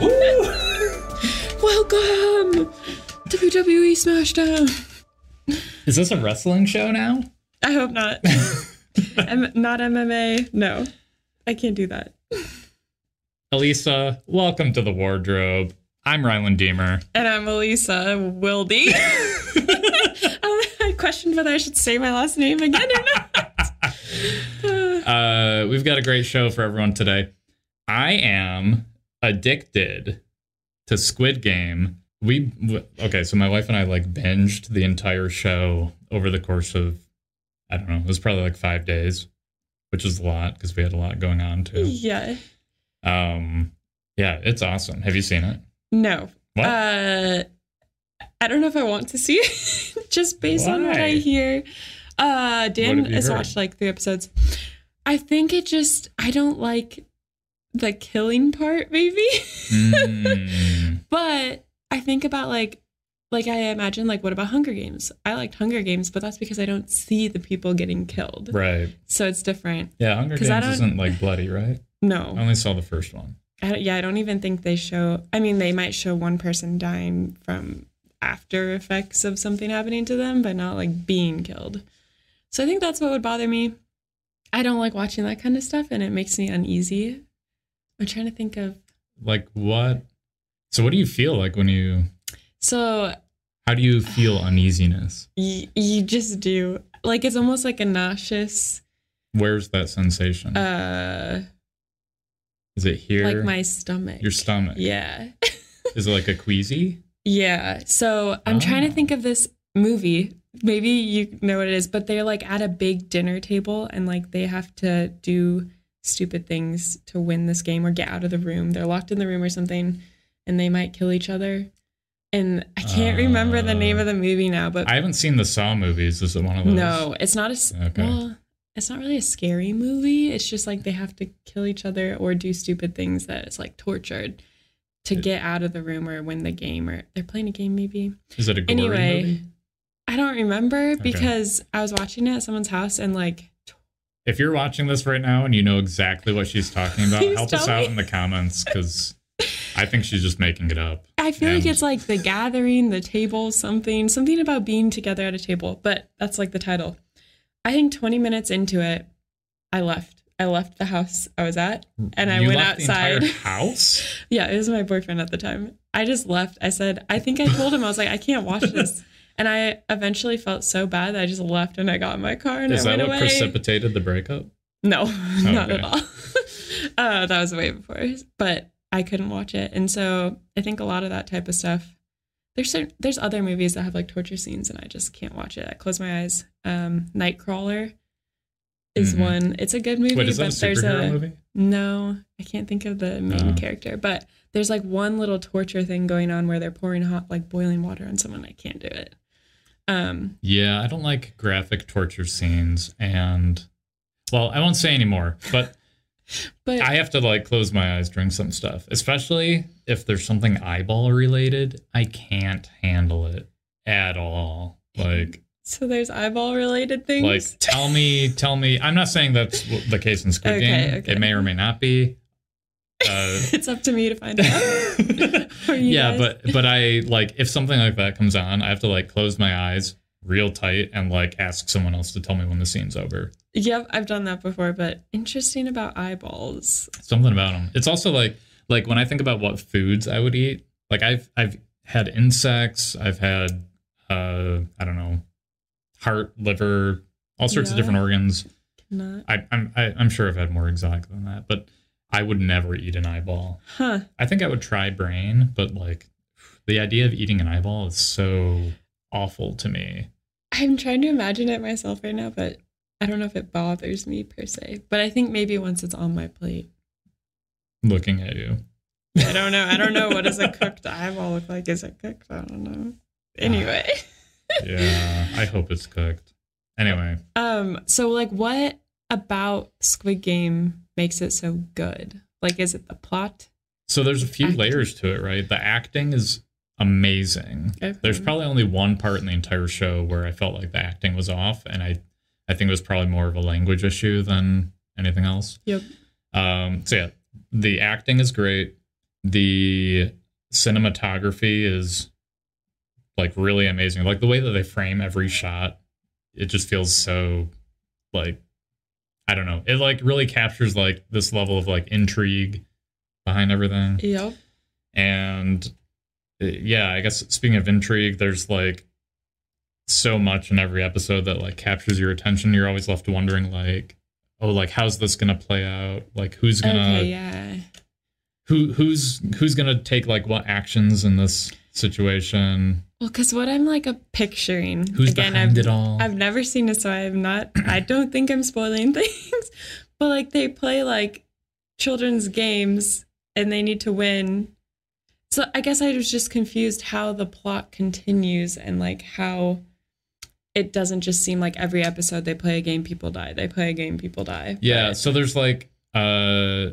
Welcome, WWE SmackDown. Is this a wrestling show now? I hope not. Not MMA. No, I can't do that. Elisa, welcome to the wardrobe. I'm Rylan Deemer. And I'm Elisa Wildy. I questioned whether I should say my last name again or not. Uh, we've got a great show for everyone today. I am addicted to Squid Game. We okay, so my wife and I like binged the entire show over the course of I don't know, it was probably like five days, which is a lot because we had a lot going on too. yeah. Um, yeah, it's awesome. Have you seen it? No. What? Uh, I don't know if I want to see it, just based on what I hear. Uh, Dan What have you has heard? watched like three episodes. I think it just I don't like the killing part, maybe. Mm, but I think about like like I imagine like what about Hunger Games? I liked Hunger Games, but that's because I don't see the people getting killed. right. So it's different. Yeah, hunger Games isn't like bloody, right? No. I only saw the first one. I don't- yeah, I don't even think they show. I mean, they might show one person dying from after effects of something happening to them, but not like being killed. So I think that's what would bother me. I don't like watching that kind of stuff, and it makes me uneasy. I'm trying to think of. Like what? So what do you feel like when you So how do you feel uneasiness? y- you just do like it's almost like a nauseous. Where's that sensation? Uh, Is it here? like my stomach. your stomach. Yeah. Is it like a queasy? Yeah. So I'm trying to Oh. think of this movie. Maybe you know what it is, but they're like at a big dinner table and like they have to do stupid things to win this game or get out of the room. They're locked in the room or something and they might kill each other. And I can't remember the name of the uh, movie now, but I haven't seen the Saw movies. Is it one of those? no, it's not a Okay. well, it's not really a scary movie. It's just like they have to kill each other or do stupid things that it's like tortured to It- get out of the room or win the game or they're playing a game maybe. Is it a gory Anyway, movie? I don't remember because I was watching it at someone's house and like If you're watching this right now and you know exactly what she's talking about, Please help us out me. in the comments because I think she's just making it up. I feel like it's like the gathering, the table, something, something about being together at a table, but that's like the title. I think 20 minutes into it, I left. I left the house I was at and I You went outside. house. yeah, it was my boyfriend at the time. I just left. I said, I think I told him, I was like, I can't watch this. And I eventually felt so bad that I just left and I got in my car and Is I that went what away. precipitated the breakup? No, not at all. uh, that was way before, but I couldn't watch it, and so I think a lot of that type of stuff. There's certain, there's other movies that have like torture scenes, and I just can't watch it. I close my eyes. Um, Nightcrawler is Mhm. one. It's a good movie, Wait, is that but a there's a movie? no. I can't think of the main Oh. character, but there's like one little torture thing going on where they're pouring hot, like boiling water on someone. I can't do it. Um, Yeah, I don't like graphic torture scenes and well, I won't say anymore, but but I have to like close my eyes during some stuff, especially if there's something eyeball related. I can't handle it at all. Like so there's eyeball related things. like tell me tell me I'm not saying that's the case in Squid Okay, Game. okay. It may or may not be. Uh, it's up to me to find out. Yeah, guys. but but I like if something like that comes on, I have to like close my eyes real tight and like ask someone else to tell me when the scene's over. Yep, I've done that before, but interesting about eyeballs. Something about them. It's also like like when I think about what foods I would eat. Like I've I've had insects. I've had uh I don't know heart, liver, all sorts of different organs. Not I, I'm I, I'm sure I've had more exotic than that, but I would never eat an eyeball. huh. I think I would try brain, but like the idea of eating an eyeball is so awful to me. I'm trying to imagine it myself right now, but I don't know if it bothers me per se. But I think maybe once it's on my plate. Looking at you. I don't know. I don't know what does a cooked eyeball look like. Is it cooked? I don't know. Anyway. Yeah, I hope it's cooked. Anyway, Um, so like what about Squid Game makes it so good? Like is it the plot? so there's a few Acting. layers to it, right? The acting is amazing. Okay. There's probably only one part in the entire show where I felt like the acting was off, and I, I think it was probably more of a language issue than anything else. Yep. Um, so yeah, the acting is great. the cinematography is like really amazing. Like the way that they frame every shot, it just feels so like I don't know. It like really captures like this level of like intrigue behind everything. Yep. And uh, yeah, I guess speaking of intrigue, there's like so much in every episode that like captures your attention. You're always left wondering like, oh, like how's this gonna play out? Like who's gonna Okay, yeah. who who's who's gonna take like what actions in this situation? Well, because what I'm like a picturing Who's again, behind I've, it all? I've never seen it, so I'm not. I don't think I'm spoiling things, but like they play like children's games and they need to win. So I guess I was just confused how the plot continues and like how it doesn't just seem like every episode they play a game, people die. They play a game, people die. Yeah, But- so there's like uh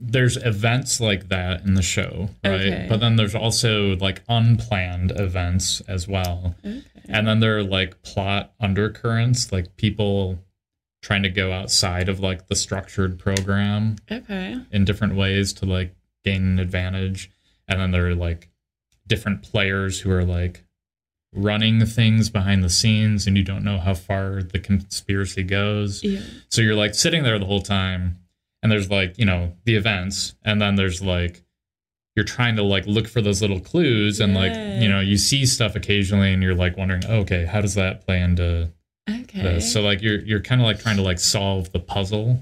there's events like that in the show, right? Okay. But then there's also like unplanned events as well. okay. And then there are like plot undercurrents, like people trying to go outside of like the structured program Okay. in different ways to like gain an advantage. And then there are like different players who are like running things behind the scenes and you don't know how far the conspiracy goes. Yeah. So you're like sitting there the whole time, and there's like, you know, the events, and then there's like, you're trying to like look for those little clues, and like, you know, you see stuff occasionally, and you're like wondering, oh, okay, how does that play into Okay. this? So like, you're you're kind of like trying to like solve the puzzle.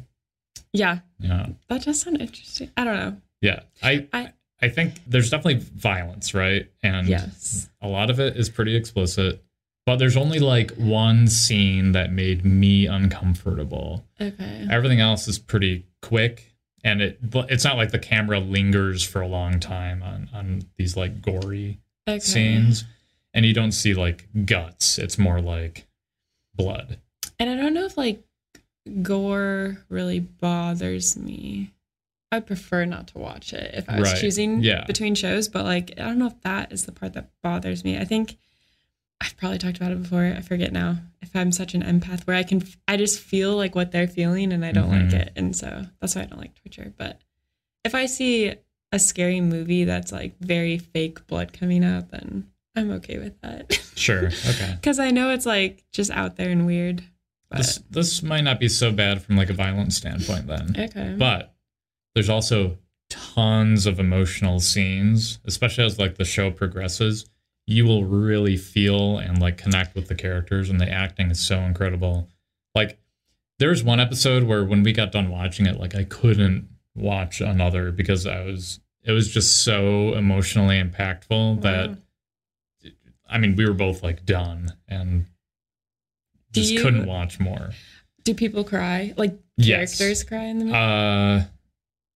yeah, Yeah, that does sound interesting. I don't know. yeah. I I- I think there's definitely violence, right? And Yes. a lot of it is pretty explicit. But there's only like one scene that made me uncomfortable. Okay. Everything else is pretty quick, and it it's not like the camera lingers for a long time on on these like gory Okay. scenes, and you don't see like guts. It's more like blood. And I don't know if like gore really bothers me. I prefer not to watch it if I was Right. choosing Yeah. between shows, but like I don't know if that is the part that bothers me. I think I've probably talked about it before. I forget now. If I'm such an empath where I can I just feel like what they're feeling and I don't Mhm. like it. And so that's why I don't like torture. But if I see a scary movie that's like very fake blood coming out, then I'm okay with that. Sure. Okay. Because I know it's like just out there and weird. But This this might not be so bad from like a violent standpoint then. okay. But there's also tons of emotional scenes, especially as like the show progresses. You will really feel and like connect with the characters, and the acting is so incredible. Like there was one episode where when we got done watching it, like I couldn't watch another because I was it was just so emotionally impactful that Wow. I mean we were both like done and Do just you- couldn't watch more. do people cry? Like Yes. characters cry in the movie? Uh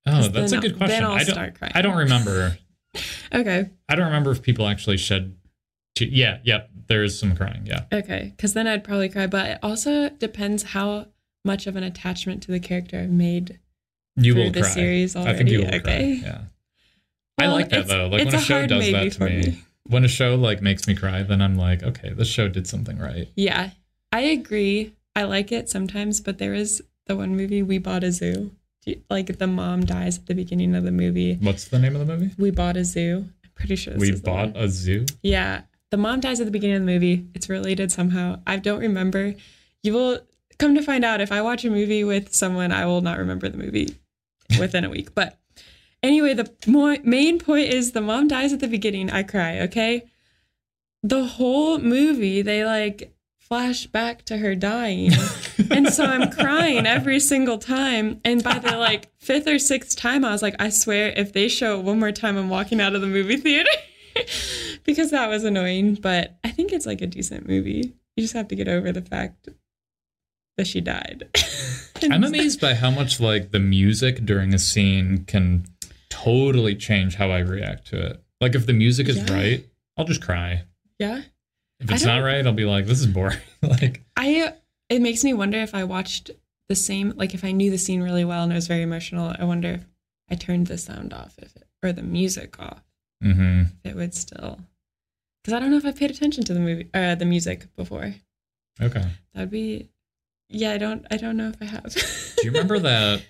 oh, that's a good question. I don't. I don't remember. Okay. I don't remember if people actually shed. Yeah, yep. There is some crying. Yeah, Okay. Because then I'd probably cry. But it also depends how much of an attachment to the character I've made you will the cry. series already. I think you will okay. cry. Yeah, I like that though. Like when a, a show does that to me. me. When a show like makes me cry, then I'm like, okay, this show did something right. Yeah. I agree. I like it sometimes, but there is the one movie, We Bought a Zoo. You- Like the mom dies at the beginning of the movie. What's the name of the movie? We Bought a Zoo. I'm pretty sure we bought a zoo. Yeah. The mom dies at the beginning of the movie. It's related somehow. I don't remember. You will come to find out if I watch a movie with someone, I will not remember the movie within a week. But anyway, the mo- main point is the mom dies at the beginning. I cry, okay? The whole movie, they like flash back to her dying. and so I'm crying every single time. And by the like fifth or sixth time, I was like, I swear, if they show it one more time, I'm walking out of the movie theater because that was annoying. But I think it's like a decent movie. You just have to get over the fact that she died. I'm amazed by how much like the music during a scene can totally change how I react to it. Like if the music is Yeah. right, I'll just cry. Yeah. If it's not right, I'll be like, this is boring. like I it makes me wonder if I watched the same like if I knew the scene really well and it was very emotional, I wonder if I turned the sound off if it, or the music off, hmm if it would still because I don't know if I paid attention to the movie uh the music before. Okay. That'd be yeah, I don't I don't know if I have. Do you remember that?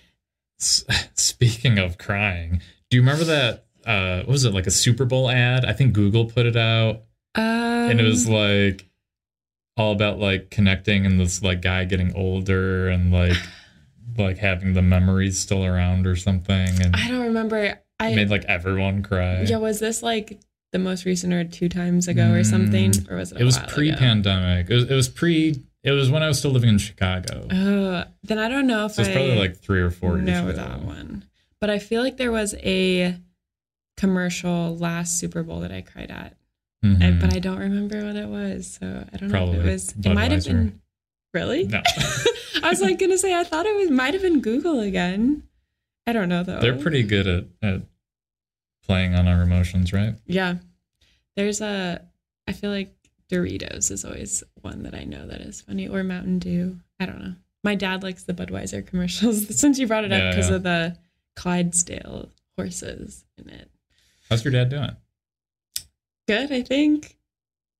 s- Speaking of crying, do you remember that uh, what was it like a Super Bowl ad? I think Google put it out, Um, and it was like all about like connecting and this like guy getting older and like like having the memories still around or something, and I don't remember. I made like everyone cry. yeah, was this like the most recent or two times ago or something, or was it? It was pre-pandemic. It was, it was pre. It was when I was still living in Chicago. Oh, then I don't know if so it's probably like three or four years know ago. that one, but I feel like there was a commercial last Super Bowl that I cried at, Mhm. I, but I don't remember what it was. So I don't know if Probably it was. It might have been. Really? no, I was like gonna say I thought it was might have been Google again. I don't know though. they're pretty good at, at playing on our emotions, right? Yeah. There's a I feel like Doritos is always one that I know that is funny or Mountain Dew. I don't know. My dad likes the Budweiser commercials since you brought it up because yeah. of the Clydesdale horses in it. How's your dad doing? Good, I think.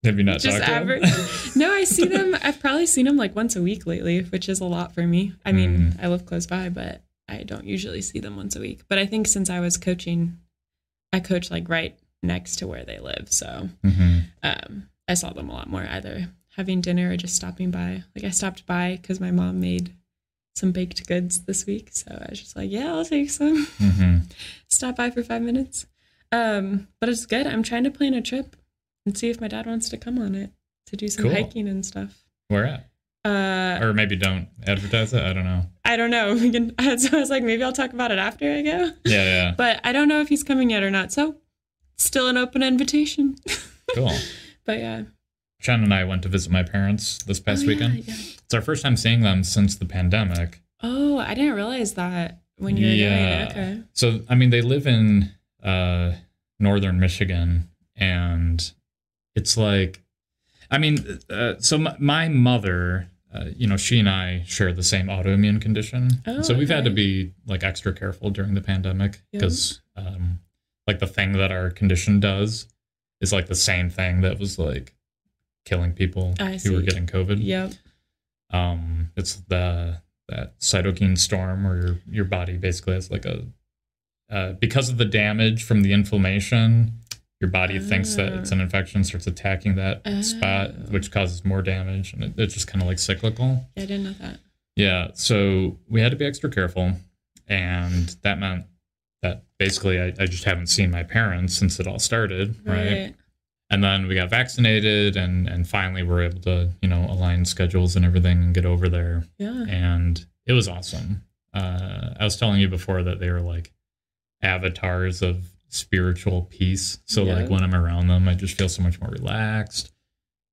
Have you not Just talked to him? average. no, I see them. I've probably seen them like once a week lately, which is a lot for me. I mean, Mm. I live close by, but I don't usually see them once a week. But I think since I was coaching, I coach like right next to where they live. So hmm um, I saw them a lot more, either having dinner or just stopping by. Like I stopped by because my mom made some baked goods this week, so I was just like, yeah, I'll take some. hmm Stop by for five minutes. Um, but it's good. I'm trying to plan a trip and see if my dad wants to come on it to do some Cool. hiking and stuff. Where at? Uh, Or maybe don't advertise it. I don't know. I don't know. We can, so I was like, maybe I'll talk about it after I go. Yeah, yeah. But I don't know if he's coming yet or not. So still an open invitation. Cool. but yeah. Sean and I went to visit my parents this past Oh, weekend. yeah. It's our first time seeing them since the pandemic. Oh, I didn't realize that when you were Yeah. Okay. So, I mean, they live in uh, northern Michigan, and it's like, I mean, uh, so my, my mother, uh, you know, she and I share the same autoimmune condition. Oh, so we've had to be like extra careful during the pandemic Yeah. because, um, like, the thing that our condition does is like the same thing that was like killing people I who were getting COVID. Yep. Um, it's the that cytokine storm where your your body basically has like a uh, because of the damage from the inflammation, your body thinks that it's an infection, starts attacking that spot, Oh. which causes more damage, and it, it's just kind of like cyclical. Yeah, I didn't know that. Yeah, so we had to be extra careful, and that meant that basically I, I just haven't seen my parents since it all started, right? and then we got vaccinated and and finally we're able to you know align schedules and everything and get over there Yeah. and it was awesome uh i was telling you before that they were like avatars of spiritual peace so Yeah. like when i'm around them i just feel so much more relaxed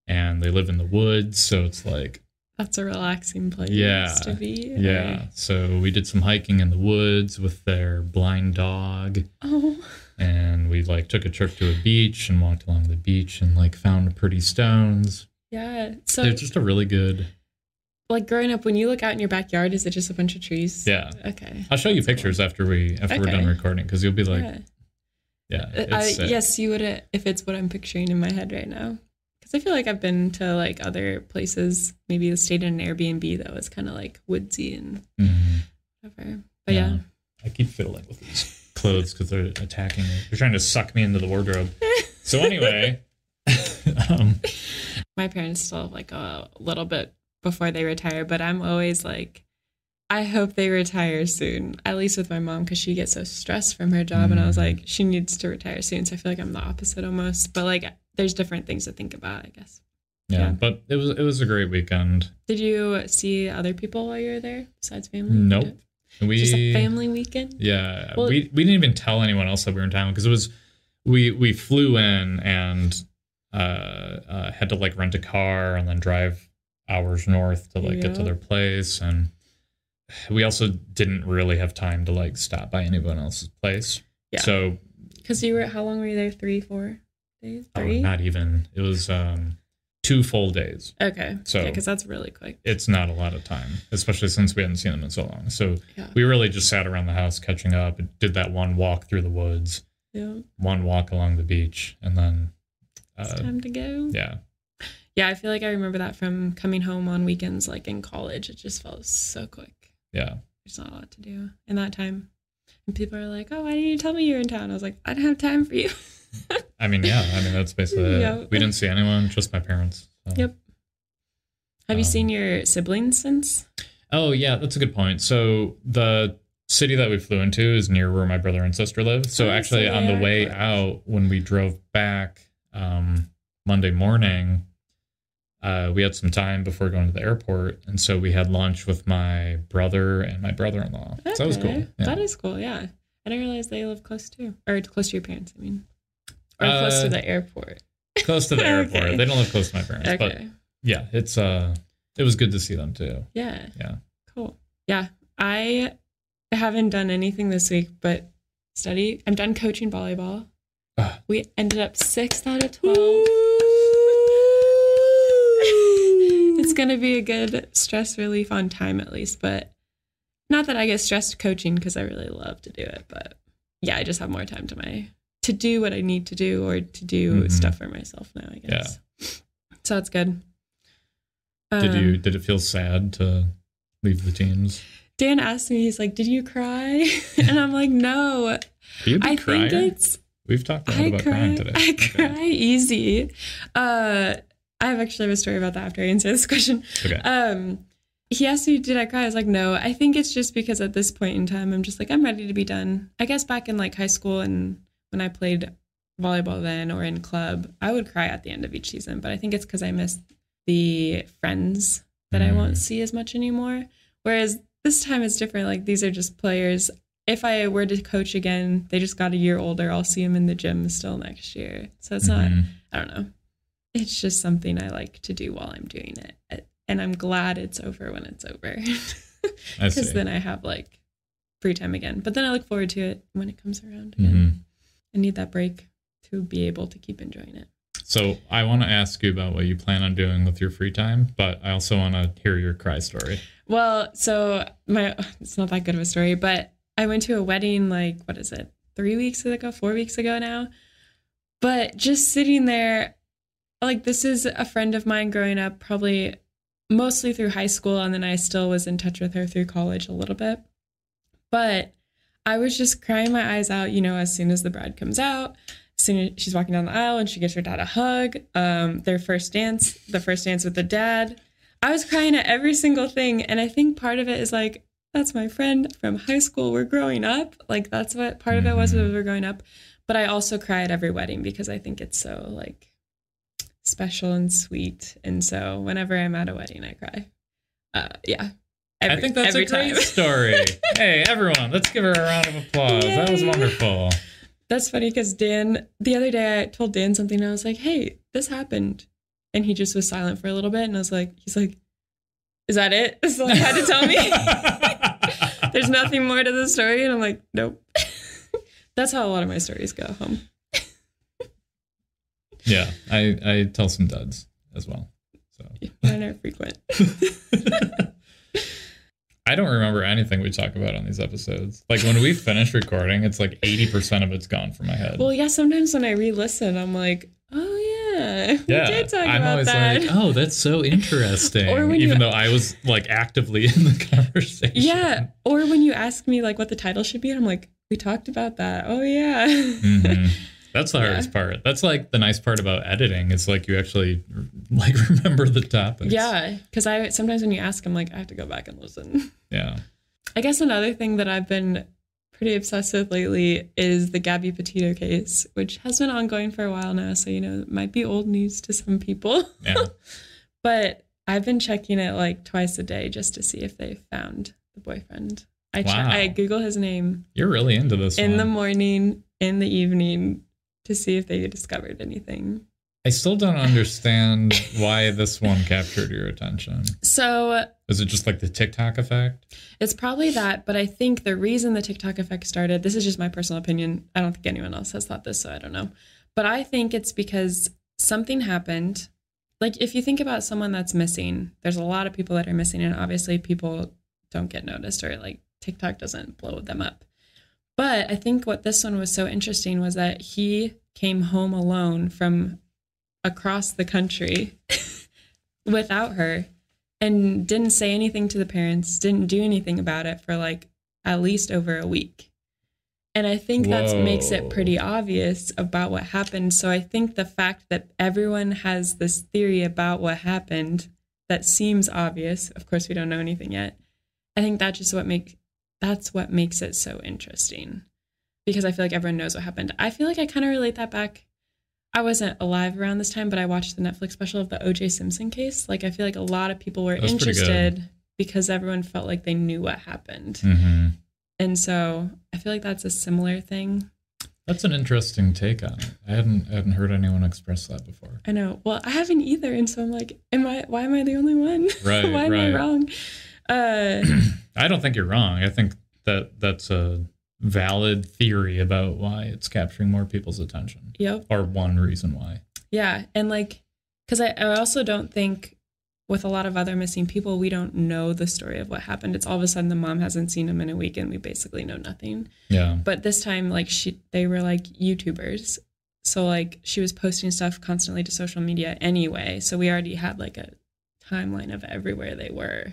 and they live in the woods so it's like That's a relaxing place Yeah. to be. yeah so we did some hiking in the woods with their blind dog Oh. and we like took a trip to a beach and walked along the beach and like found pretty stones Yeah. So They're just a really good. like growing up when you look out in your backyard, is it just a bunch of trees? Yeah, Okay. I'll show you That's cool. pictures after we after we're done recording because you'll be like, yeah. Yeah, Uh, I, it's sick. yes, you would if it's what I'm picturing in my head right now. Because I feel like I've been to like other places, maybe stayed in an Airbnb that was kind of like woodsy and Mhm. whatever. But yeah. I keep fiddling with these clothes because they're attacking me. They're trying to suck me into the wardrobe. So anyway, um, my parents still have like a little bit before they retire, but I'm always like, I hope they retire soon. At least with my mom, because she gets so stressed from her job, and I was Mm. like, she needs to retire soon. So I feel like I'm the opposite almost. But like, there's different things to think about, I guess. yeah, Yeah. but it was it was a great weekend. Did you see other people while you were there besides family? Nope. We Just a family weekend. Yeah, Well- we we didn't even tell anyone else that we were in town because it was we we flew in and uh, uh had to like rent a car and then drive hours north to like get to their place and we also didn't really have time to like stop by anyone else's place. Yeah. So Because you were, how long were you there? Three, four days? oh, Three? not even it was um two full days. okay. So- yeah, because that's really quick. It's not a lot of time, especially since we hadn't seen them in so long. So Yeah. we really just sat around the house catching up and did that one walk through the woods. Yeah. one walk along the beach and then It's uh, time to go. yeah Yeah, I feel like I remember that from coming home on weekends, like in college. It just felt so quick. Yeah There's not a lot to do in that time. And people are like, "Oh, why didn't you tell me you're in town?" I was like, "I don't have time for you." I mean, yeah. I mean, that's basically it. We didn't see anyone, just my parents. so. Yep. have you Um, seen your siblings since? Oh, yeah, that's a good point. So the city that we flew into is near where my brother and sister live. So Oh, actually, on the way close. out, when we drove back um, Monday morning, uh, we had some time before going to the airport, and so we had lunch with my brother and my brother-in-law. So that was cool. Okay. Yeah. That is cool. Yeah, I didn't realize they live close too, or close to your parents. I mean, or close Uh, to the airport. close to the airport. Okay. They don't live close to my parents, but Okay. yeah, it's uh, it was good to see them too. Yeah. Yeah. Cool. Yeah. I haven't done anything this week, but study. I'm done coaching volleyball. Ah. We ended up sixth out of twelve. It's gonna be a good stress relief on time at least, but not that I get stressed coaching because I really love to do it. But yeah, I just have more time to my to do what I need to do or to do Mhm. stuff for myself now. I guess. Yeah. So that's good. Did Um, you did it feel sad to leave the teams? Dan asked me, he's like, "Did you cry?" and I'm like, "No." Are you a big I it's We've talked a lot I about cry. crying today. I Okay. cry easy. Uh, I have actually have a story about that after I answer this question. Okay. Um, he asked me, "Did I cry?" I was like, "No." I think it's just because at this point in time, I'm just like, I'm ready to be done. I guess back in like high school and when I played volleyball then or in club, I would cry at the end of each season. But I think it's because I miss the friends that I Mm. won't see as much anymore. Whereas this time it's different. Like these are just players. If I were to coach again, they just got a year older. I'll see them in the gym still next year. So it's not. Mhm. I don't know. It's just something I like to do while I'm doing it. And I'm glad it's over when it's over. Because then I have like free time again. But then I look forward to it when it comes around again. Mhm. I need that break to be able to keep enjoying it. So I want to ask you about what you plan on doing with your free time, but I also want to hear your cry story. Well, so my it's not that good of a story, but I went to a wedding like what is it? 3 weeks ago, 4 weeks ago now. But just sitting there like this is a friend of mine growing up probably mostly through high school and then I still was in touch with her through college a little bit. But I was just crying my eyes out, you know, as soon as the bride comes out, as soon as she's walking down the aisle and she gives her dad a hug, um, their first dance, the first dance with the dad. I was crying at every single thing. And I think part of it is like, that's my friend from high school. We're growing up. Like, that's what part of it was, Mhm. was we were growing up. But I also cry at every wedding because I think it's so like special and sweet. And so whenever I'm at a wedding, I cry. Uh, yeah. I think that's every a great story. hey, everyone, let's give her a round of applause. That was wonderful. That's funny because Dan, the other day I told Dan something and I was like, hey, this happened. And he just was silent for a little bit. And I was like, he's like, is that it? All you had to tell me? There's nothing more to the story. And I'm like, nope. That's how a lot of my stories go home. Yeah, I, I tell some duds as well. So Mine are frequent. I don't remember anything we talk about on these episodes. Like when we finish recording, it's like 80% of it's gone from my head. Well, yeah, sometimes when I re listen, I'm like, oh, yeah. We did talk I'm about always that. like, oh, that's so interesting. Or when Even you- though I was like actively in the conversation. yeah. Or when you ask me like what the title should be, I'm like, we talked about that. Oh, yeah. Mhm. That's the Yeah. hardest part. That's like the nice part about editing. It's like you actually like remember the topics. Yeah, because I sometimes when you ask, I'm like, I have to go back and listen. Yeah. I guess another thing that I've been pretty obsessed with lately is the Gabby Petito case, which has been ongoing for a while now. So you know, it might be old news to some people, Yeah. but I've been checking it like twice a day just to see if they found the boyfriend. I che- Wow. I Google his name You're really into this in the morning, in the evening, to see if they discovered anything. I still don't understand why this one captured your attention. So Is it just like the TikTok effect? It's probably that, but I think the reason the TikTok effect started, this is just my personal opinion. I don't think anyone else has thought this, so I don't know. But I think it's because something happened. Like, if you think about someone that's missing, there's a lot of people that are missing, and obviously people don't get noticed or like TikTok doesn't blow them up. But I think what this one was so interesting was that he came home alone from across the country without her and didn't say anything to the parents, didn't do anything about it for like at least over a week. And I think that makes it pretty obvious about what happened. So I think the fact that everyone has this theory about what happened that seems obvious, of course we don't know anything yet. I think that's just what make that's what makes it so interesting. Because I feel like everyone knows what happened. I feel like I kind of relate that back. I wasn't alive around this time, but I watched the Netflix special of the OJ Simpson case. Like I feel like a lot of people were That's pretty good. interested because everyone felt like they knew what happened. hmm And so I feel like that's a similar thing. That's an interesting take on it. I hadn't I hadn't heard anyone express that before. I know. Well, I haven't either, and so I'm like, am I? Why am I the only one? Right, why am I wrong? Uh, I don't think you're wrong. I think that that's a valid theory about why it's capturing more people's attention, yep. or one reason why. Yeah, and like, because I, I also don't think with a lot of other missing people, we don't know the story of what happened. It's all of a sudden the mom hasn't seen him in a week, and we basically know nothing. Yeah. But this time, like she, they were like YouTubers, so like she was posting stuff constantly to social media anyway. So we already had like a timeline of everywhere they were,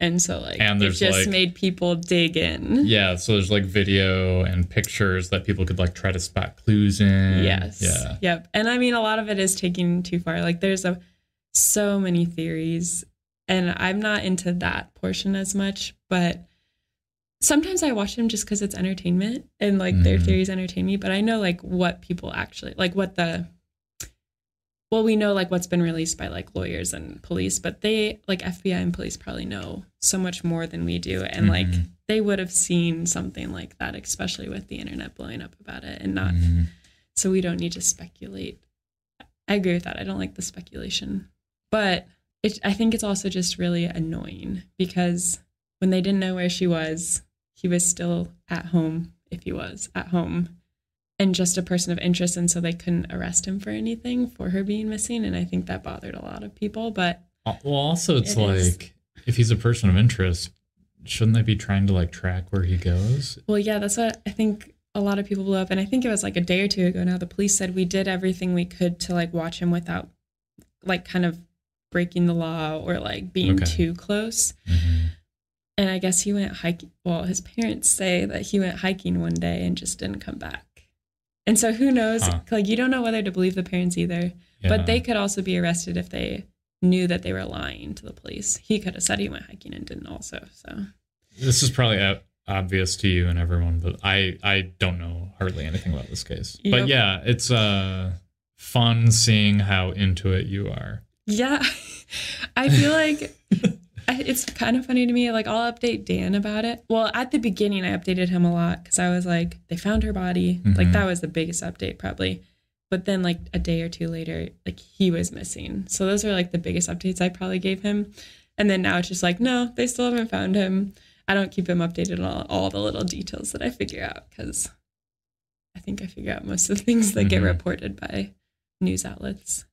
and so like And it just like- made people dig in. Yeah, so there's like video and pictures that people could like try to spot clues in. Yes. Yeah. Yep. And I mean, a lot of it is taking too far. Like, there's a so many theories, and I'm not into that portion as much. But sometimes I watch them just because it's entertainment, and like their Mhm. theories entertain me. But I know like what people actually like, what the well, we know like what's been released by like lawyers and police, but they like FBI and police probably know so much more than we do, and like Mhm. they would have seen something like that, especially with the internet blowing up about it, and not Mhm. so we don't need to speculate. I agree with that. I don't like the speculation. But it, I think it's also just really annoying because when they didn't know where she was, he was still at home, if he was at home, and just a person of interest. And so they couldn't arrest him for anything for her being missing. And I think that bothered a lot of people. But Well, also it's It is. like if he's a person of interest, shouldn't they be trying to like track where he goes? Well, yeah, that's what I think a lot of people blew up. And I think it was like a day or two ago now. The police said we did everything we could to like watch him without like kind of breaking the law or like being Okay. too close. Mhm. And I guess he went hiking. Well, his parents say that he went hiking one day and just didn't come back. And so who knows? Huh. Like, you don't know whether to believe the parents either. Yeah. But they could also be arrested if they knew that they were lying to the police. He could have said he went hiking and didn't also. So, This is probably obvious to you and everyone, but I I don't know hardly anything about this case. But yeah, it's uh fun seeing how into it you are. yeah, I feel like it's kind of funny to me. Like, I'll update Dan about it. Well, at the beginning, I updated him a lot because I was like, they found her body. Like, Mhm. that was the biggest update, probably. But then, like, a day or two later, like, he was missing. So, those are like the biggest updates I probably gave him. And then now it's just like, no, they still haven't found him. I don't keep him updated on all, all the little details that I figure out because I think I figure out most of the things that get Mhm. reported by news outlets.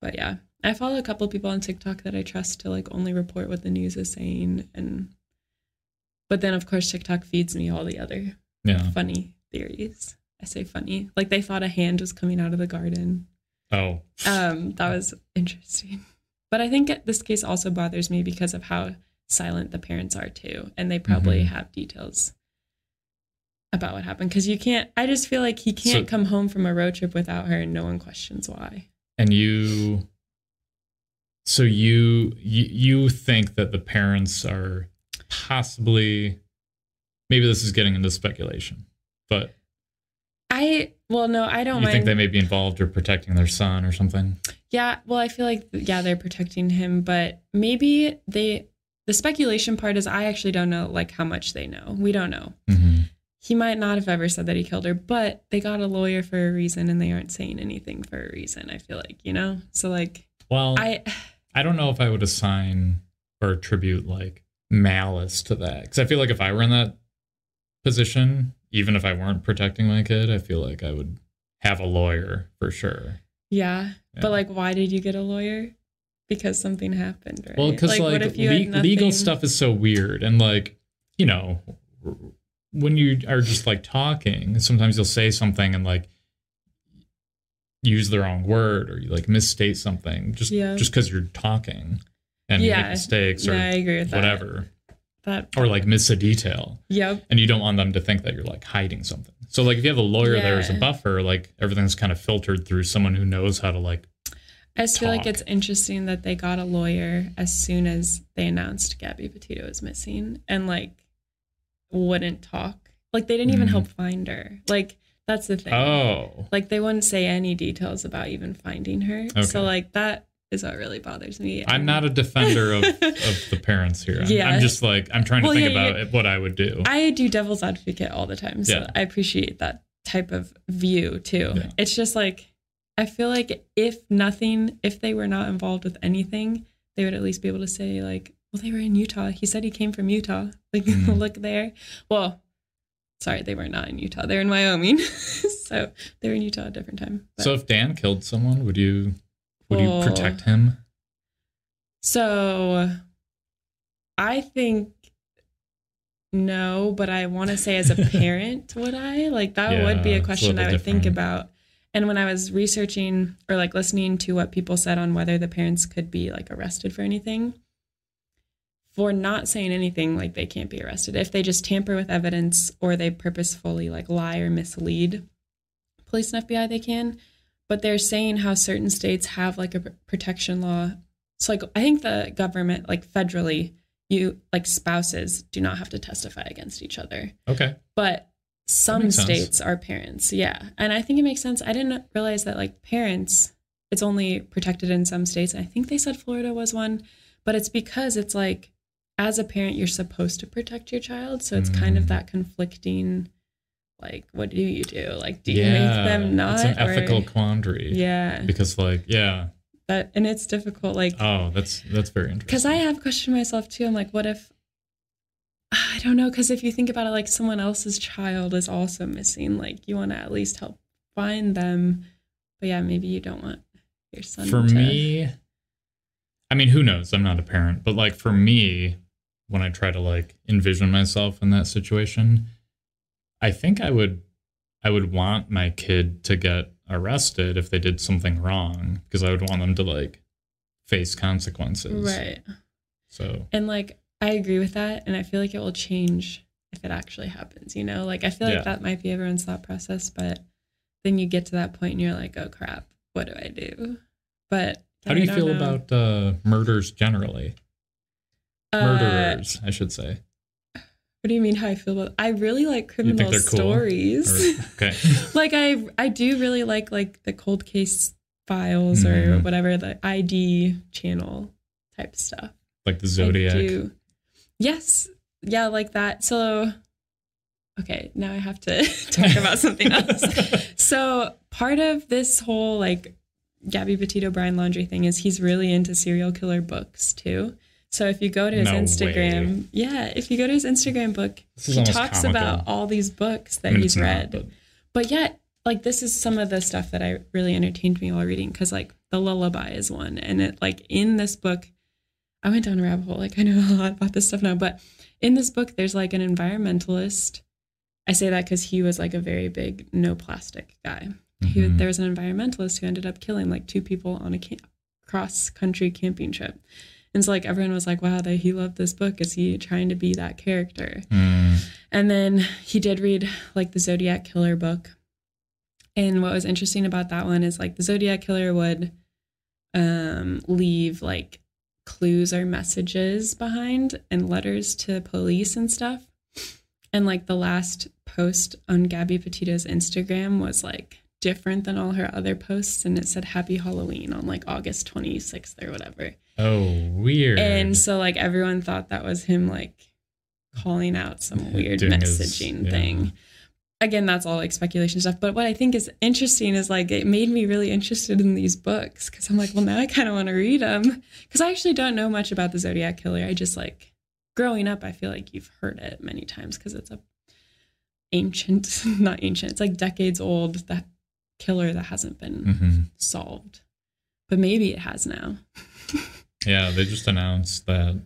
But yeah, I follow a couple people on TikTok that I trust to like only report what the news is saying and but then of course TikTok feeds me all the other Yeah. funny theories. I say funny. Like they thought a hand was coming out of the garden. Oh. Um that was interesting. But I think this case also bothers me because of how silent the parents are too and they probably Mhm. have details about what happened cuz you can't I just feel like he can't So- come home from a road trip without her and no one questions why. And you so you you, you think that the parents are possibly maybe this is getting into speculation, but I well no, I don't you mind think they may be involved or protecting their son or something? Yeah, well, I feel like yeah, they're protecting him, but maybe they the speculation part is I actually don't know like how much they know. We don't know. Mm-hmm. He might not have ever said that he killed her, but they got a lawyer for a reason and they aren't saying anything for a reason. I feel like, you know? So like Well, I I don't know if I would assign or attribute like malice to that because I feel like if I were in that position, even if I weren't protecting my kid, I feel like I would have a lawyer for sure. yeah, Yeah. but like why did you get a lawyer? Because something happened, right? Well, because like, you le- legal stuff is so weird, and like you know, when you are just like talking, sometimes you'll say something and like use the wrong word or you like misstate something just Yeah. just because you're talking and you make mistakes or Yeah, I agree with whatever. that or like miss a detail. yep. And you don't want them to think that you're like hiding something. So like if you have a lawyer there as a buffer, like everything's kind of filtered through someone who knows how to like I just feel like it's interesting that they got a lawyer as soon as they announced Gabby Petito was missing and like wouldn't talk. Like they didn't even Mhm. help find her. Like that's the thing. oh Like they wouldn't say any details about even finding her. Okay. So like that is what really bothers me. I'm not a defender of, of the parents here. I'm, Yeah. I'm just like I'm trying to Well, think yeah, about it, what I would do. I do devil's advocate all the time. So Yeah. I appreciate that type of view too. Yeah. It's just like I feel like if nothing, if they were not involved with anything, they would at least be able to say like, well, they were in Utah. He said he came from Utah. Like, Mhm. look there. Well, sorry, they were not in Utah. They're in Wyoming. so they were in Utah at a different time. But- so if Dan killed someone, would you would Well- you protect him? So I think no, but I want to say as a parent, would I? Like that would be a question I little would think about. And when I was researching or like listening to what people said on whether the parents could be like arrested for anything, for not saying anything, like they can't be arrested. If they just tamper with evidence or they purposefully like lie or mislead police and FBI, they can. But they're saying how certain states have like a protection law. So like I think the government, like federally, you like spouses do not have to testify against each other. Okay. But some makes sense. states are parents, yeah. And I think it makes sense. I didn't realize that like parents, it's only protected in some states. I think they said Florida was one, but it's because it's like as a parent, you're supposed to protect your child. So it's kind of Mm. that conflicting, like, what do you do? Like, do you make them not? It's an or- ethical quandary. yeah. Because like, yeah. That and it's difficult. Like, Oh, that's that's very interesting. because I have questioned myself too. I'm like, what if I don't know? Because if you think about it, like someone else's child is also missing, like you want to at least help find them. But yeah, maybe you don't want your son. for to- me i mean who knows i'm not a parent but like for me when i try to like envision myself in that situation i think i would i would want my kid to get arrested if they did something wrong because i would want them to like face consequences right? so And like I agree with that, and I feel like it will change if it actually happens. You know, like I feel like Yeah. that might be everyone's thought process, but then you get to that point and you're like, oh crap, what do I do? But how do you feel know. about uh murders generally Uh, murderers i should say What do you mean? How I feel about? I really like criminal they're cool stories. Or- okay like I, I do really like like the cold case files or Mhm. whatever the ID channel type stuff. like the zodiac. Yes, yeah, like that. So, okay, now I have to talk about something else. So part of this whole like Gabby Petito Brian Laundrie thing is he's really into serial killer books too. So if you go to his No Instagram, yeah, if you go to his Instagram book, he talks comical. about all these books that I mean, he's not, read. but- But yet, like this is some of the stuff that I really entertained me while reading because like the lullaby is one, and it like in this book, I went down a rabbit hole. Like I know a lot about this stuff now, but in this book, there's like an environmentalist. I say that because he was like a very big no plastic guy. He, Mhm. there was an environmentalist who ended up killing like two people on a camp, cross country camping trip. And so like everyone was like, wow, that he loved this book. Is he trying to be that character? Mm. And then he did read like the Zodiac Killer book. And what was interesting about that one is like the Zodiac Killer would um, leave like clues or messages behind and letters to police and stuff. And like the last post on Gabby Petito's Instagram was like different than all her other posts. And it said Happy Halloween on like August 26th or whatever. oh weird And so like everyone thought that was him like calling out some weird Doing his- messaging yeah. thing. Again, that's all like speculation stuff. But what I think is interesting is like it made me really interested in these books because I'm like, well, now I kind of want to read them because I actually don't know much about the Zodiac Killer. I just like growing up, I feel like you've heard it many times because it's a ancient, not ancient, it's like decades old that killer that hasn't been Mhm. solved. But maybe it has now. Yeah, they just announced that.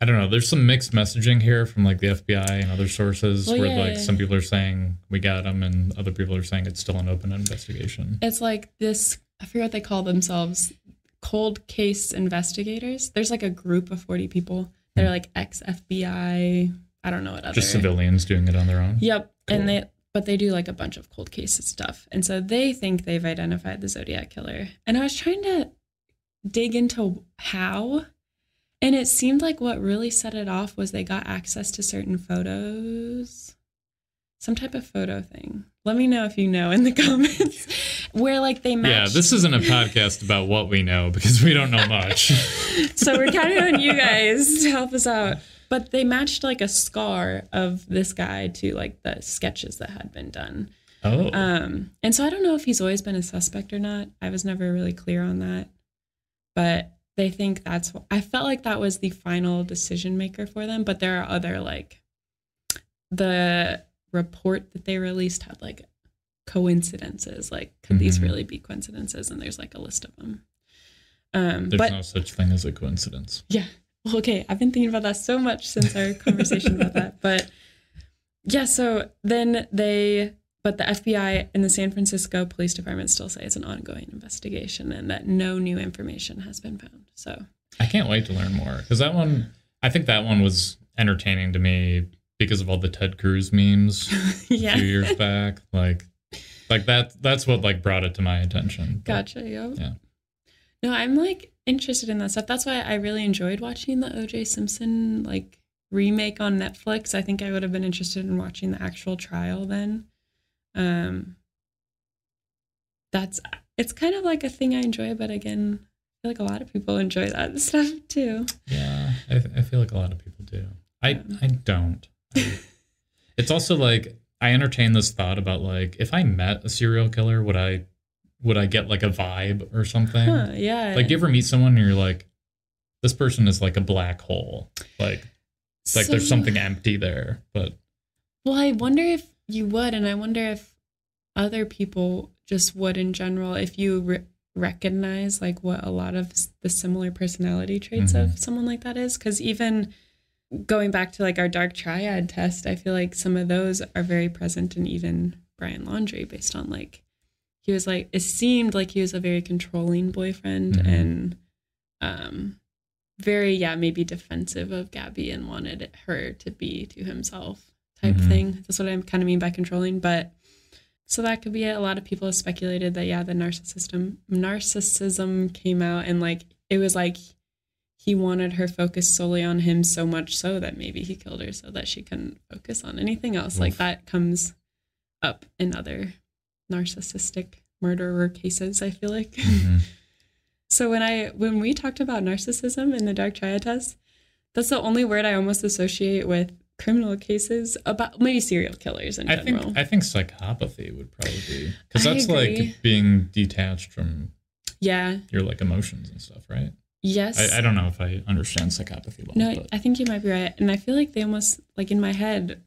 I don't know. There's some mixed messaging here from like the FBI and other sources Well, where yeah. like some people are saying we got them and other people are saying it's still an open investigation. It's like this, I forget what they call themselves, cold case investigators. There's like a group of 40 people They're Hmm. like ex FBI. I don't know what other. Just civilians doing it on their own. Yep. Cool. And they but they do like a bunch of cold case stuff. And so they think they've identified the Zodiac killer. And I was trying to dig into how and it seemed like what really set it off was they got access to certain photos. Some type of photo thing. Let me know if you know in the comments. Where like they matched. Yeah, this isn't a podcast about what we know because we don't know much. so we're counting on you guys to help us out. But they matched like a scar of this guy to like the sketches that had been done. Oh, Um, and so I don't know if he's always been a suspect or not. I was never really clear on that. But they think that's I felt like that was the final decision maker for them. But there are other like the report that they released had like coincidences. Like, could these Mhm. really be coincidences? And there's like a list of them. Um, there's but no such thing as a coincidence. yeah. Okay. I've been thinking about that so much since our conversation about that. But yeah, so then they, but the FBI and the San Francisco Police Department still say it's an ongoing investigation and that no new information has been found. So I can't wait to learn more because that one, I think that one was entertaining to me because of all the Ted Cruz memes a few years back. Like, like that. That's what like brought it to my attention. But Gotcha. Yep. Yeah. No, I'm like interested in that stuff. That's why I really enjoyed watching the OJ Simpson like remake on Netflix. I think I would have been interested in watching the actual trial then. Um that's it's kind of like a thing I enjoy, but again, I feel like a lot of people enjoy that stuff too. Yeah, I, I feel like a lot of people do. I Yeah. I don't. I- it's also like I entertain this thought about like if I met a serial killer, would I would I get like a vibe or something? Huh, yeah. Like, you ever meet someone and you're like, this person is like a black hole. Like, it's like there's something empty there. But Well, I wonder if you would, and I wonder if other people just would in general, if you re- recognize like what a lot of the similar personality traits Mhm. of someone like that is. Because even going back to like our dark triad test, I feel like some of those are very present in even Brian Laundrie, based on like he was like it seemed like he was a very controlling boyfriend Mhm. and um very yeah maybe defensive of Gabby and wanted her to be to himself type Mhm. thing. That's what I kind of mean by controlling. But so that could be it. A lot of people have speculated that yeah, the narcissism narcissism came out and like it was like he wanted her focused solely on him so much so that maybe he killed her so that she couldn't focus on anything else. Like that comes up in other narcissistic murderer cases, I feel like. mhm. So when I when we talked about narcissism in the dark triad test, that's the only word I almost associate with criminal cases about maybe serial killers in I general. think I think psychopathy would probably be because that's like being detached from yeah. your like emotions and stuff, right? Yes. I, I don't know if I understand psychopathy well. no, but I think you might be right. And I feel like they almost like in my head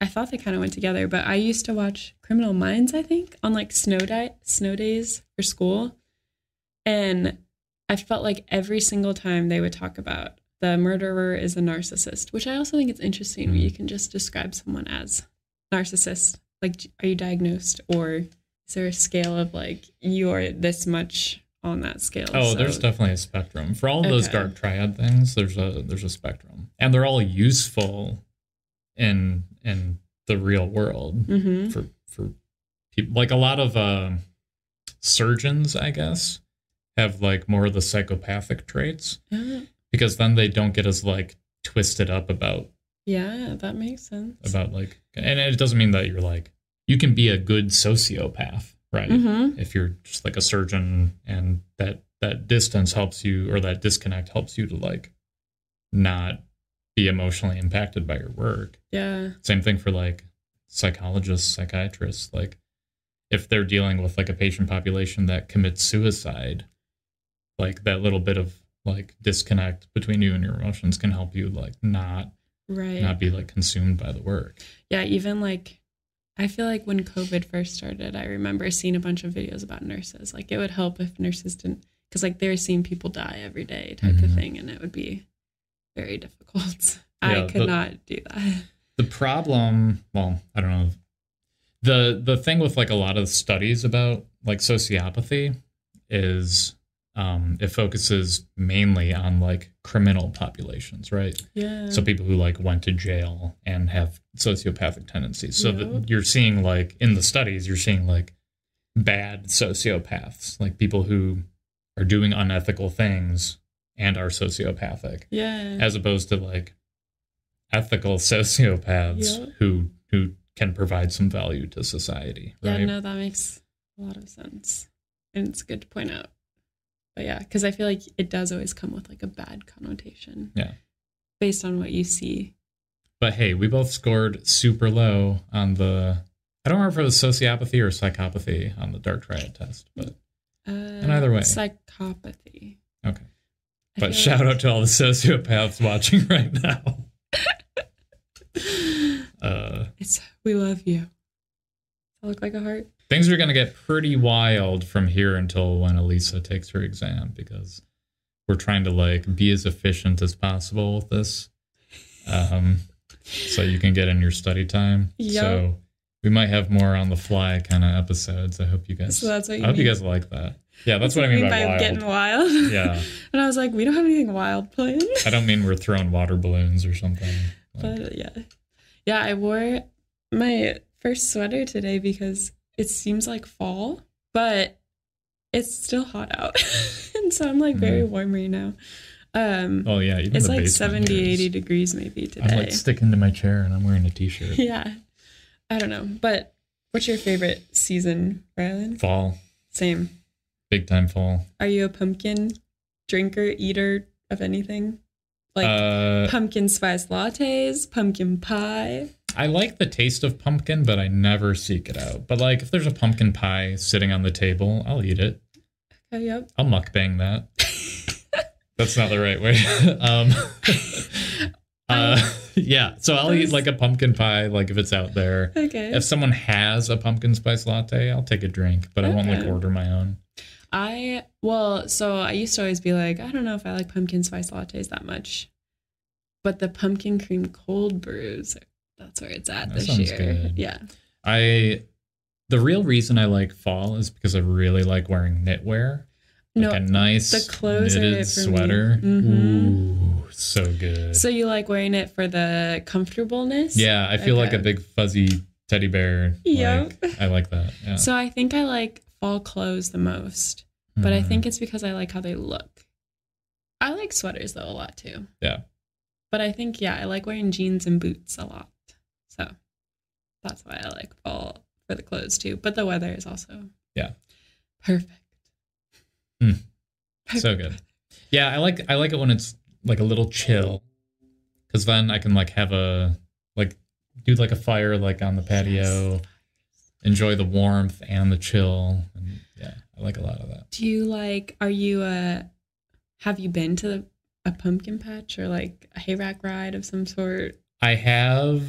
I thought they kind of went together, but I used to watch Criminal Minds, I think, on like snow di- snow days for school. And I felt like every single time they would talk about the murderer is a narcissist, which I also think it's interesting when Mm. you can just describe someone as narcissist. Like, are you diagnosed or is there a scale of like you're this much on that scale? Oh, So- there's definitely a spectrum for all of those dark triad things. There's a there's a spectrum, and they're all useful in in the real world Mhm. for for people. Like a lot of uh, surgeons, I guess, have like more of the psychopathic traits Uh, because then they don't get as like twisted up about yeah, that makes sense. about like, and it doesn't mean that you're like you can be a good sociopath, right? hmm if you're just like a surgeon and that that distance helps you or that disconnect helps you to like not be emotionally impacted by your work Yeah. same thing for like psychologists psychiatrists like if they're dealing with like a patient population that commits suicide like that little bit of like disconnect between you and your emotions can help you like not Right. not be like consumed by the work Yeah, even like I feel like when COVID first started, I remember seeing a bunch of videos about nurses. Like it would help if nurses didn't because like they're seeing people die every day type of Mhm. thing and it would be very difficult. I Yeah, could the- not do that. the problem well i don't know the the thing with like a lot of studies about like sociopathy is um, it focuses mainly on like criminal populations, right? Yeah. So people who like went to jail and have sociopathic tendencies. So that you're seeing like in the studies, you're seeing like bad sociopaths, like people who are doing unethical things and are sociopathic, yeah. as opposed to like ethical sociopaths Yep. who who can provide some value to society. Yeah, Right? no, that makes a lot of sense. And it's good to point out. But yeah, because I feel like it does always come with like a bad connotation. Yeah. Based on what you see. But hey, we both scored super low on the. I don't remember if it was sociopathy or psychopathy on the dark triad test, but Uh, either way. Psychopathy. okay. But shout like- out to all the sociopaths watching right now. Uh, It's we love you. I look like a heart? things are going to get pretty wild from here until when Elisa takes her exam because we're trying to like be as efficient as possible with this. Um, so you can get in your study time. Yep. So we might have more on the fly kind of episodes. I hope you guys. So that's what you I hope you guys like that. Yeah, that's what I mean by, wild. getting wild. Yeah. and I was like, we don't have anything wild planned. I don't mean we're throwing water balloons or something. Like, But yeah. Yeah, I wore my first sweater today because it seems like fall, but it's still hot out. and so I'm like very warm right now. Um oh yeah, even it's the like basement 70, here is- 80 degrees maybe today. I'm like sticking to my chair and I'm wearing a t-shirt. yeah. I don't know. But what's your favorite season, Rylan? Fall, Same. Big time fall. Are you a pumpkin drinker, eater of anything? Like uh, pumpkin spice lattes, pumpkin pie. I like the taste of pumpkin, but I never seek it out. But like, if there's a pumpkin pie sitting on the table, I'll eat it. Oh, yep. I'll mukbang that. That's not the right way. um, uh, yeah, so I'll eat like a pumpkin pie, like if it's out there. Okay. If someone has a pumpkin spice latte, I'll take a drink, but I won't like order my own. I well, so I used to always be like, I don't know if I like pumpkin spice lattes that much, but the pumpkin cream cold brews, that's where it's at That this year. good. Yeah, I the real reason I like fall is because I really like wearing knitwear. no. Like a nice the clothes knitted it for me. sweater. Mhm. Ooh, so good. so you like wearing it for the comfortableness? yeah, I feel like a big fuzzy teddy bear. Yep. Like, I like that. Yeah. So I think I like fall clothes the most, but I think it's because I like how they look. I like sweaters though a lot too. Yeah. But I think yeah, I like wearing jeans and boots a lot. So that's why I like fall for the clothes too. But the weather is also Yeah. perfect. Mm. Perfect. so good. Yeah, I like I like it when it's like a little chill, because then I can like have a like do like a fire like on the patio, enjoy the warmth and the chill, and yeah, I like a lot of that. Do you like? Are you a? Have you been to a pumpkin patch or like a hayrack ride of some sort? I have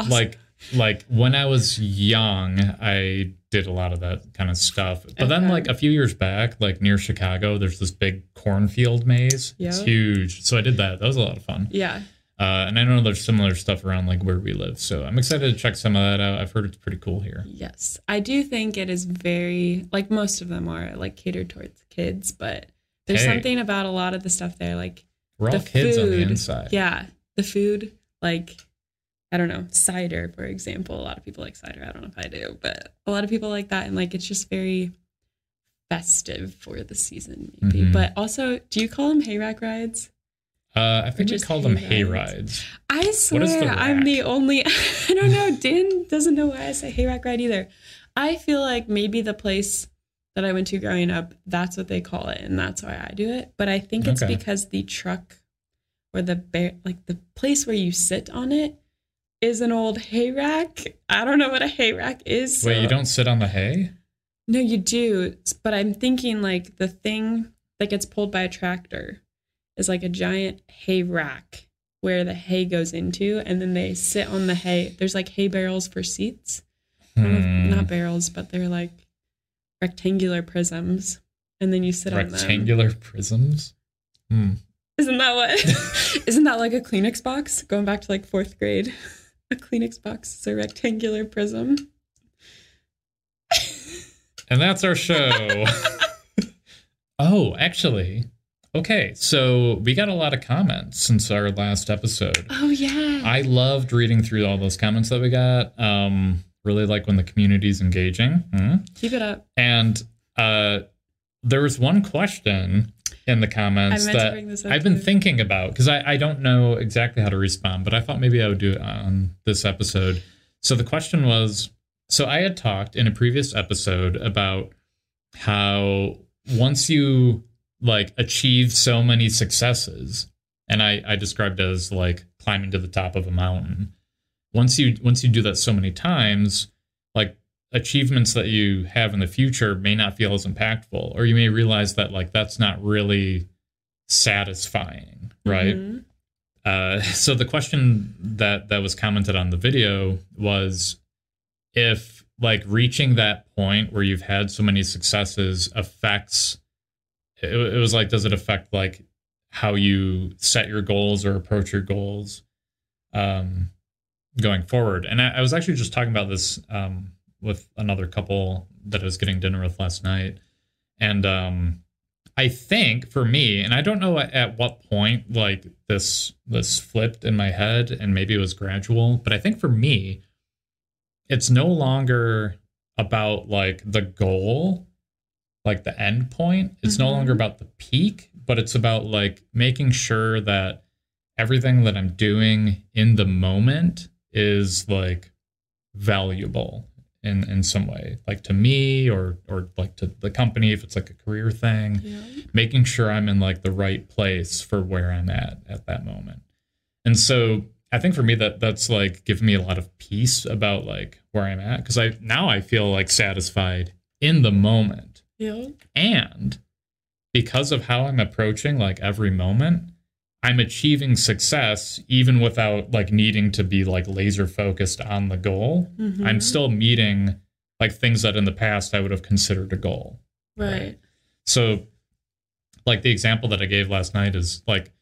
Awesome. like like when I was young, I did a lot of that kind of stuff. But then like a few years back, like near Chicago, there's this big cornfield maze. It's Yeah. huge. So I did that. That was a lot of fun. Yeah. Uh, and I know there's similar stuff around like where we live. So I'm excited to check some of that out. I've heard it's pretty cool here. Yes, I do think it is very like most of them are like catered towards kids, but there's Hey. something about a lot of the stuff there, like We're all the kids on the food. inside. Yeah, the food, like I don't know, cider, for example. A lot of people like cider. I don't know if I do, but a lot of people like that, and like it's just very festive for the season, maybe. Mhm. But also, do you call them hayrack rides? Uh, I think we call them hay hay rides. I swear, the I'm the only. I don't know. Dan doesn't know why I say hayrack ride either. I feel like maybe the place that I went to growing up, that's what they call it, and that's why I do it. But I think it's Okay. because the truck or the bear, like the place where you sit on it, is an old hay rack. I don't know what a hay rack is. Wait, you don't sit on the hay? No, you do. But I'm thinking like the thing that gets pulled by a tractor is like a giant hay rack where the hay goes into, and then they sit on the hay. There's like hay barrels for seats. Hmm. not barrels, but they're like rectangular prisms, and then you sit on. Rectangular prisms? Hmm. Isn't that what? Isn't that like a Kleenex box? Going back to like fourth grade, a Kleenex box is a rectangular prism. And that's our show. Oh, actually, okay. So we got a lot of comments since our last episode. Oh yeah. I loved reading through all those comments that we got. Um, really like when the community's engaging. Mm-hmm. Keep it up. And uh, there was one question in the comments I meant to that bring this up I've been too. thinking about because I, I don't know exactly how to respond, but I thought maybe I would do it on this episode. So the question was so I had talked in a previous episode about how once you like achieve so many successes, and I, I described it as like climbing to the top of a mountain. Once you once you do that so many times, like achievements that you have in the future may not feel as impactful, or you may realize that like that's not really satisfying, right? Mhm. Uh, so the question that that was commented on the video was if like reaching that point where you've had so many successes affects it, it was like does it affect like how you set your goals or approach your goals um going forward? And i, I was actually just talking about this um with another couple that I was getting dinner with last night. And um I think for me, and I don't know at, at what point like this this flipped in my head, and maybe it was gradual, but I think for me, it's no longer about like the goal, like the end point. It's no Mhm. longer about the peak, but it's about like making sure that everything that I'm doing in the moment is like valuable in in some way, like to me or or like to the company if it's like a career thing Yeah. making sure I'm in like the right place for where I'm at at that moment. And so I think for me that that's like given me a lot of peace about like where I'm at because I now I feel like satisfied in the moment. Yeah. And because of how I'm approaching like every moment, I'm achieving success even without like needing to be like laser focused on the goal. Mhm. I'm still meeting like things that in the past I would have considered a goal. right. So, like the example that I gave last night is like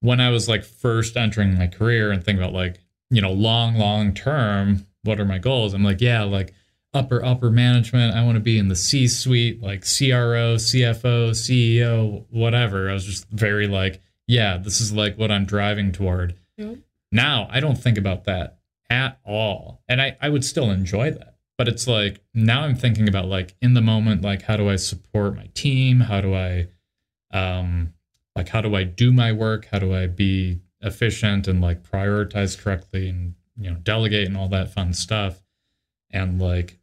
when I was like first entering my career and thinking about like, you know, long, long term, what are my goals? I'm like, yeah, like upper, upper management. I want to be in the C suite, like CRO, CFO, CEO, whatever. I was just very like, yeah, this is like what I'm driving toward. Yep. Now I don't think about that at all. And I, I would still enjoy that. But it's like now I'm thinking about like in the moment, like how do I support my team? How do I um like how do I do my work? How do I be efficient and like prioritize correctly and you know delegate and all that fun stuff? And like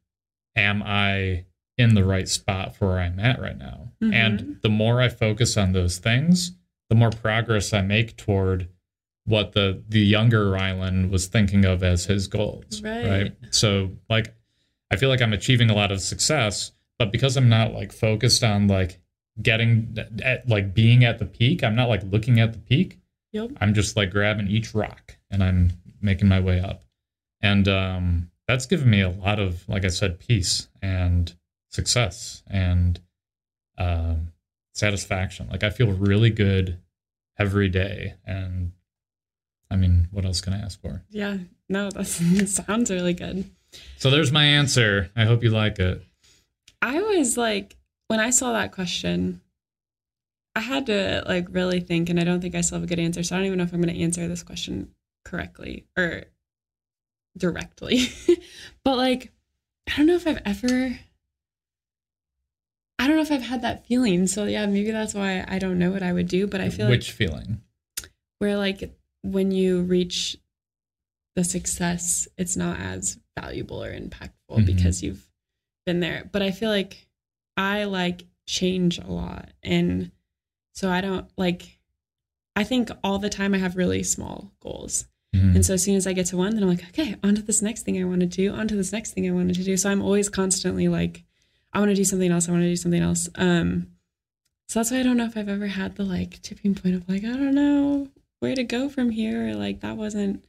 am I in the right spot for where I'm at right now? Mhm. And the more I focus on those things, the more progress I make toward what the the younger Rylan was thinking of as his goals. Right. So like I feel like I'm achieving a lot of success, but because I'm not like focused on like getting at like being at the peak, I'm not like looking at the peak. Yep. I'm just like grabbing each rock and I'm making my way up. And um that's given me a lot of like I said peace and success and um satisfaction. Like I feel really good every day and I mean, what else can I ask for? Yeah. No, that sounds really good. So there's my answer. I hope you like it. I was like, when I saw that question, I had to like really think, and I don't think I still have a good answer. So I don't even know if I'm going to answer this question correctly or directly. but like, I don't know if I've ever, I don't know if I've had that feeling. So yeah, maybe that's why I don't know what I would do. But I feel Which like feeling? where like when you reach the success, it's not as valuable or impactful Mhm. because you've been there. But I feel like I like change a lot. And so I don't like, I think all the time I have really small goals. Mhm. And so as soon as I get to one, then I'm like, okay, on to this next thing I want to do, on to this next thing I wanted to do. So I'm always constantly like, I want to do something else. I want to do something else. Um, so that's why I don't know if I've ever had the like tipping point of like, I don't know where to go from here. Like that wasn't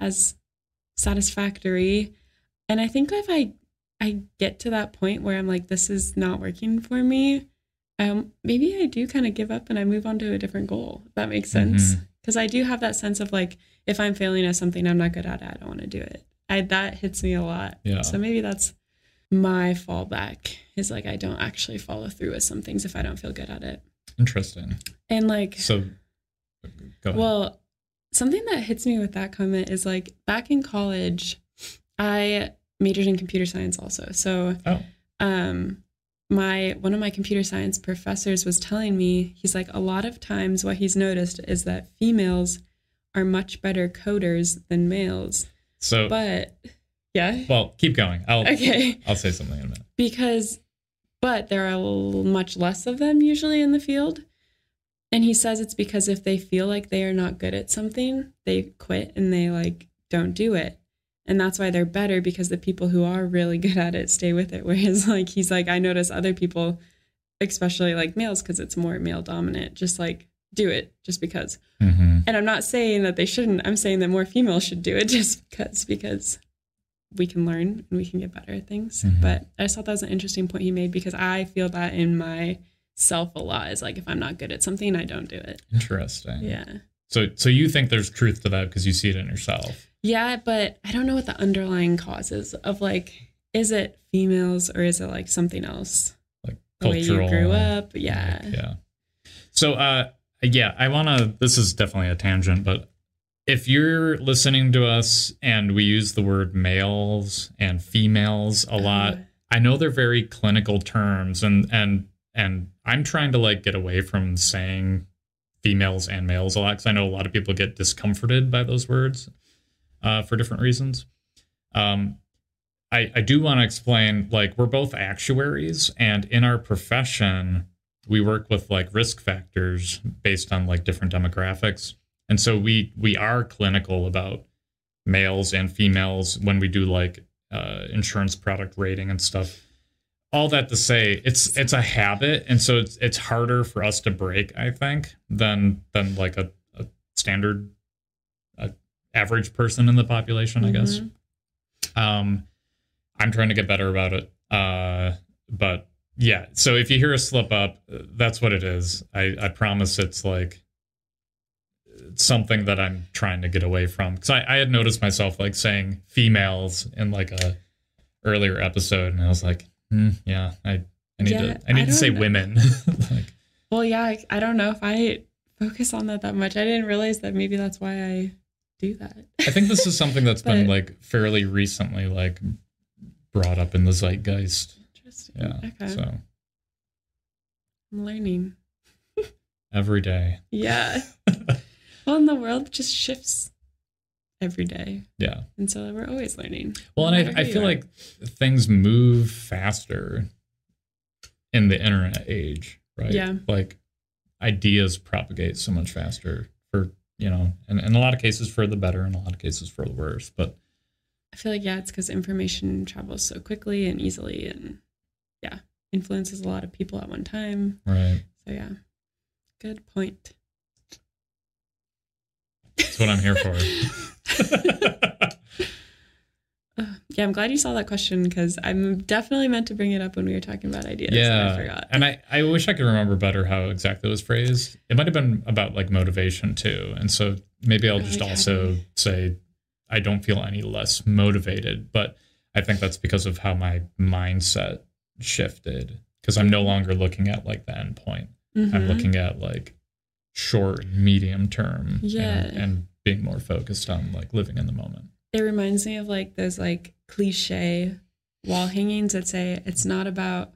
as satisfactory. And I think if I I get to that point where I'm like, this is not working for me, um, maybe I do kind of give up and I move on to a different goal. If that makes sense. Mhm. Because I do have that sense of like, if I'm failing at something I'm not good at, I don't want to do it. I that hits me a lot. Yeah. So maybe that's my fallback is like I don't actually follow through with some things if I don't feel good at it. Interesting. And like So. Well, something that hits me with that comment is like back in college, I majored in computer science also. So, oh, um, my one of my computer science professors was telling me he's like a lot of times what he's noticed is that females are much better coders than males. so But yeah, well, keep going. I'll okay, I'll say something in a minute. because but there are much less of them usually in the field. And he says it's because if they feel like they are not good at something, they quit and they like don't do it. And that's why they're better because the people who are really good at it stay with it. Whereas like he's like, I notice other people, especially like males, because it's more male dominant, just like do it just because. hmm And I'm not saying that they shouldn't. I'm saying that more females should do it just because because we can learn and we can get better at things. Mhm. But I just thought that was an interesting point he made because I feel that in myself a lot is like if I'm not good at something, I don't do it. Interesting. Yeah. So so you think there's truth to that because you see it in yourself. Yeah, but I don't know what the underlying cause is of like, is it females or is it like something else? Like The way you grew up. Yeah. like, yeah. So uh yeah, I wanna this is definitely a tangent, but if you're listening to us and we use the word males and females a lot, Uh, I know they're very clinical terms and and and I'm trying to like get away from saying females and males a lot because I know a lot of people get discomforted by those words uh, for different reasons. Um, I, I do want to explain like we're both actuaries and in our profession we work with like risk factors based on like different demographics. And so we we are clinical about males and females when we do like uh, insurance product rating and stuff. All that to say it's it's a habit and so it's it's harder for us to break i think than than like a, a standard a average person in the population i guess. Mhm. um i'm trying to get better about it uh but yeah so if you hear a slip up that's what it is i i promise it's like something that i'm trying to get away from because I, I had noticed myself like saying females in like a earlier episode and i was like hmm, yeah i i need Yeah, to i need I to say know. women like Well, yeah, I, I don't know if I focus on that that much. I didn't realize that maybe that's why I do that. i think this is something that's been like fairly recently like brought up in the zeitgeist Interesting. yeah Okay. so I'm learning. every day Yeah. well, and the world just shifts every day. yeah And so we're always learning. Well, no and I, I feel are. like things move faster in the internet age, right? Yeah. Like ideas propagate so much faster for, you know, and in a lot of cases for the better, in a lot of cases for the worse. But I feel like, yeah, it's because information travels so quickly and easily and, yeah, influences a lot of people at one time. right. So, yeah, good point. That's what I'm here for. Uh, yeah, I'm glad you saw that question because I'm definitely meant to bring it up when we were talking about ideas. and I yeah. forgot. And I, I wish I could remember better how exactly it was phrased. It might have been about like motivation too. And so maybe I'll Oh, just yeah. also say I don't feel any less motivated, but I think that's because of how my mindset shifted. Because I'm no longer looking at like the end point. I'm Mhm. looking at like short and medium term Yeah. and, and being more focused on like living in the moment. it reminds me of like those like cliche wall hangings that say it's not about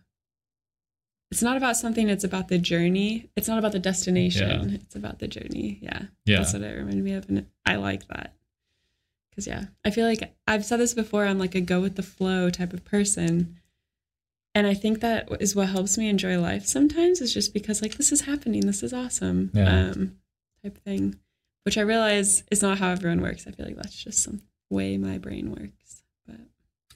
it's not about something it's about the journey it's not about the destination it's about the journey yeah Yeah. that's what it reminded me of and i like that because yeah i feel like i've said this before i'm like a go with the flow type of person and i think that is what helps me enjoy life sometimes is just because like this is happening this is awesome Yeah. um type thing which i realize is not how everyone works i feel like that's just some way my brain works but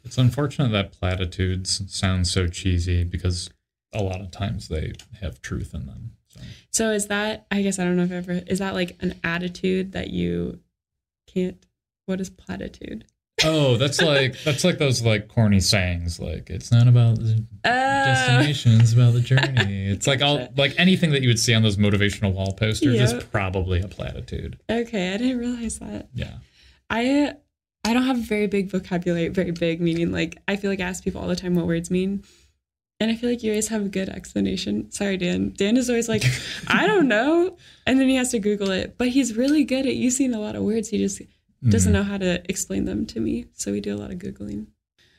It's unfortunate that platitudes sound so cheesy because a lot of times they have truth in them. So. so is that i guess i don't know if ever is that like an attitude that you can't what is platitude Oh, that's like that's like those like corny sayings. Like it's not about the uh, destination, it's about the journey. It's like all like anything that you would see on those motivational wall posters Yeah. is probably a platitude. okay i didn't realize that Yeah. I I don't have a very big vocabulary, very big meaning. Like I feel like I ask people all the time what words mean. And I feel like you always have a good explanation. Sorry, Dan. Dan is always like, I don't know. And then he has to Google it. But he's really good at using a lot of words. He just doesn't Mhm. know how to explain them to me. So we do a lot of Googling.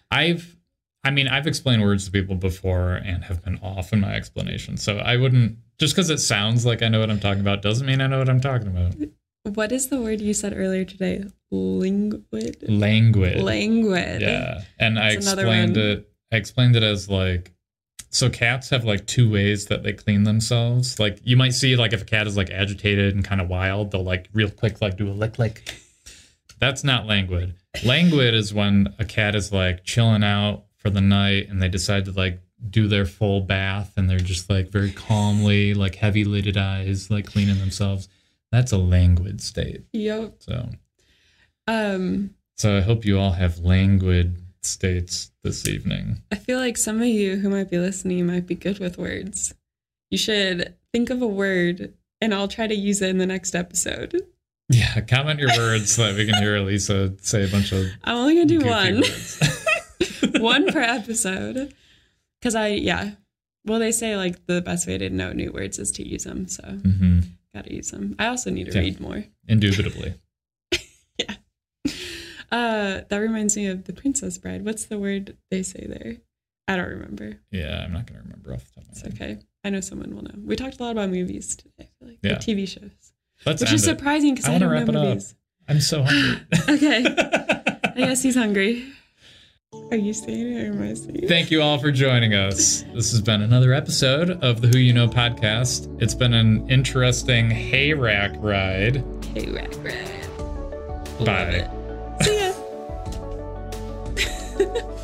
I've, I mean, I've explained words to people before and have been off in my explanation. So I wouldn't, just because it sounds like I know what I'm talking about doesn't mean I know what I'm talking about. What is the word you said earlier today? Linguid? Languid. Languid. Yeah. And I That's another explained it, I explained it as like, so cats have like two ways that they clean themselves. Like you might see like if a cat is like agitated and kind of wild, they'll like real quick like do a lick lick. That's not languid. Languid is when a cat is like chilling out for the night and they decide to like do their full bath and they're just like very calmly, like heavy lidded eyes, like cleaning themselves. That's a languid state. Yep. So Um, so I hope you all have languid states this evening. I feel like some of you who might be listening might be good with words. You should think of a word and I'll try to use it in the next episode. Yeah, comment your words so that we can hear Elisa say a bunch of I'm only gonna do one. one per episode. Cause I yeah. Well they say like the best way to know new words is to use them, so hmm gotta use them. I also need to Yeah. read more. Indubitably. Yeah. Uh that reminds me of the Princess Bride. What's the word they say there? I don't remember. Yeah, I'm not to remember off the top of It's my head. okay. I know someone will know. We talked a lot about movies today. Like Yeah. TV shows. Let's Which is it. surprising because I I, wanna don't wrap it up. I'm so hungry. Okay. I guess he's hungry. Are you saying it or am I saying it? Thank you all for joining us. This has been another episode of the Who You Know podcast. It's been an interesting hay rack ride. Hay rack, ride. Bye. See ya.